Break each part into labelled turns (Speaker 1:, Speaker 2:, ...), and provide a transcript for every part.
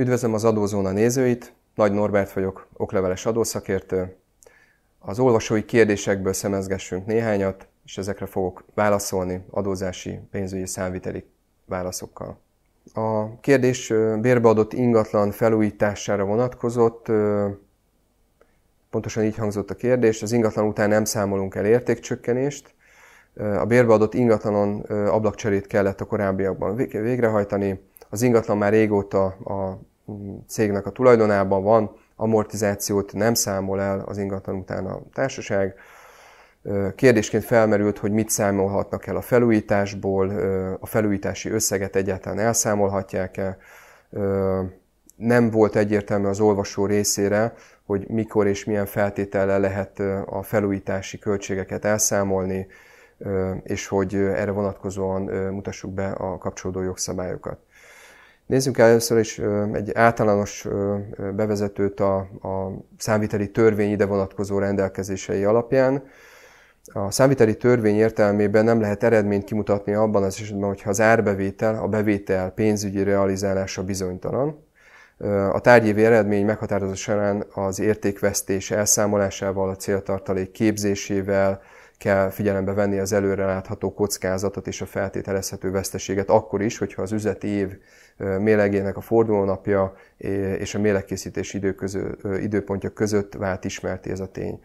Speaker 1: Üdvözlöm az Adózóna nézőit, Nagy Norbert vagyok, okleveles adószakértő. Az olvasói kérdésekből szemezgessünk néhányat, és ezekre fogok válaszolni adózási, pénzügyi, számviteli válaszokkal. A kérdés bérbeadott ingatlan felújítására vonatkozott, pontosan így hangzott a kérdés, az ingatlan után nem számolunk el értékcsökkenést, a bérbeadott ingatlanon ablakcserét kellett a korábbiakban végrehajtani, az ingatlan már régóta a cégnek a tulajdonában van, amortizációt nem számol el az ingatlan után a társaság. Kérdésként felmerült, hogy mit számolhatnak el a felújításból, a felújítási összeget egyáltalán elszámolhatják-e. Nem volt egyértelmű az olvasó részére, hogy mikor és milyen feltétellel lehet a felújítási költségeket elszámolni, és hogy erre vonatkozóan mutassuk be a kapcsolódó jogszabályokat. Nézzünk el először is egy általános bevezetőt a, a számviteli törvény ide vonatkozó rendelkezései alapján. A számviteli törvény értelmében nem lehet eredményt kimutatni abban az esetben, hogyha az árbevétel, a bevétel pénzügyi realizálása bizonytalan. A tárgyévi eredmény meghatározása során az értékvesztés elszámolásával, a céltartalék képzésével, kell figyelembe venni az előrelátható kockázatot és a feltételezhető veszteséget, akkor is, hogyha az üzleti év mélegének a fordulónapja és a mélegkészítés idő közö, időpontja között vált ismerti ez a tény.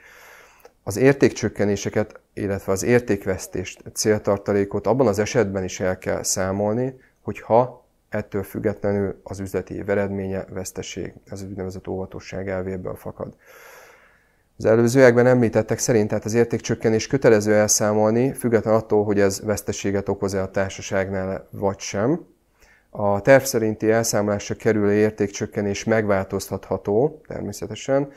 Speaker 1: Az értékcsökkenéseket, illetve az értékvesztést, céltartalékot abban az esetben is el kell számolni, hogyha ettől függetlenül az üzleti év eredménye veszteség. Ez az úgynevezett óvatosság elvéből fakad. Az előzőekben említettek szerint tehát az értékcsökkenés kötelező elszámolni, független attól, hogy ez veszteséget okoz-e a társaságnál vagy sem. A terv szerinti elszámolásra kerülő értékcsökkenés megváltoztatható természetesen,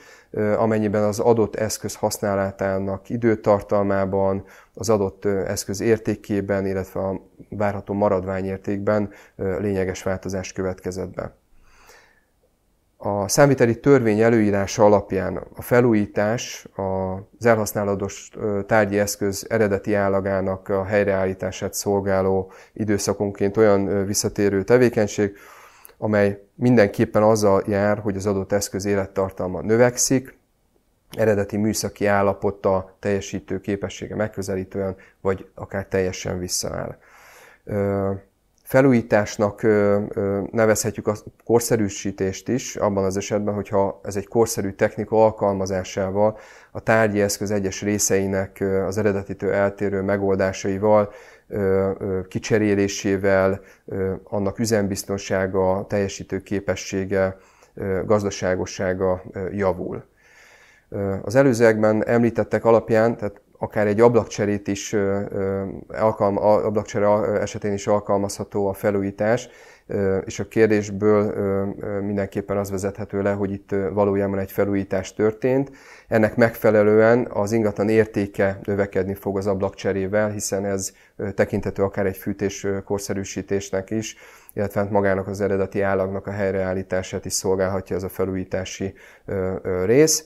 Speaker 1: amennyiben az adott eszköz használatának időtartalmában, az adott eszköz értékében, illetve a várható maradványértékben lényeges változás következett be. A számviteli törvény előírása alapján a felújítás az elhasználatos tárgyi eszköz eredeti állagának a helyreállítását szolgáló időszakonként olyan visszatérő tevékenység, amely mindenképpen azzal jár, hogy az adott eszköz élettartalma növekszik, eredeti műszaki állapota, teljesítő képessége megközelítően, vagy akár teljesen visszaáll felújításnak nevezhetjük a korszerűsítést is, abban az esetben, hogyha ez egy korszerű technika alkalmazásával, a tárgyi eszköz egyes részeinek az eredetitől eltérő megoldásaival, kicserélésével, annak üzembiztonsága, teljesítő képessége, gazdaságossága javul. Az előzőekben említettek alapján, tehát akár egy ablakcserét is, alkalma, ablakcsere esetén is alkalmazható a felújítás, és a kérdésből mindenképpen az vezethető le, hogy itt valójában egy felújítás történt. Ennek megfelelően az ingatlan értéke növekedni fog az ablakcserével, hiszen ez tekinthető akár egy fűtés korszerűsítésnek is, illetve hát magának az eredeti állagnak a helyreállítását is szolgálhatja ez a felújítási rész.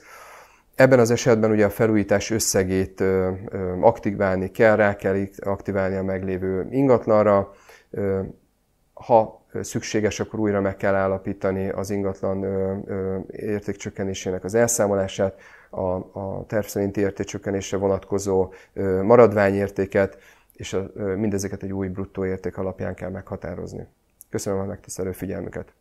Speaker 1: Ebben az esetben ugye a felújítás összegét aktiválni kell, rá kell aktiválni a meglévő ingatlanra. Ha szükséges, akkor újra meg kell állapítani az ingatlan értékcsökkenésének az elszámolását, a, a terv szerinti értékcsökkenésre vonatkozó maradványértéket, és a, mindezeket egy új bruttó érték alapján kell meghatározni. Köszönöm a megtisztelő figyelmüket!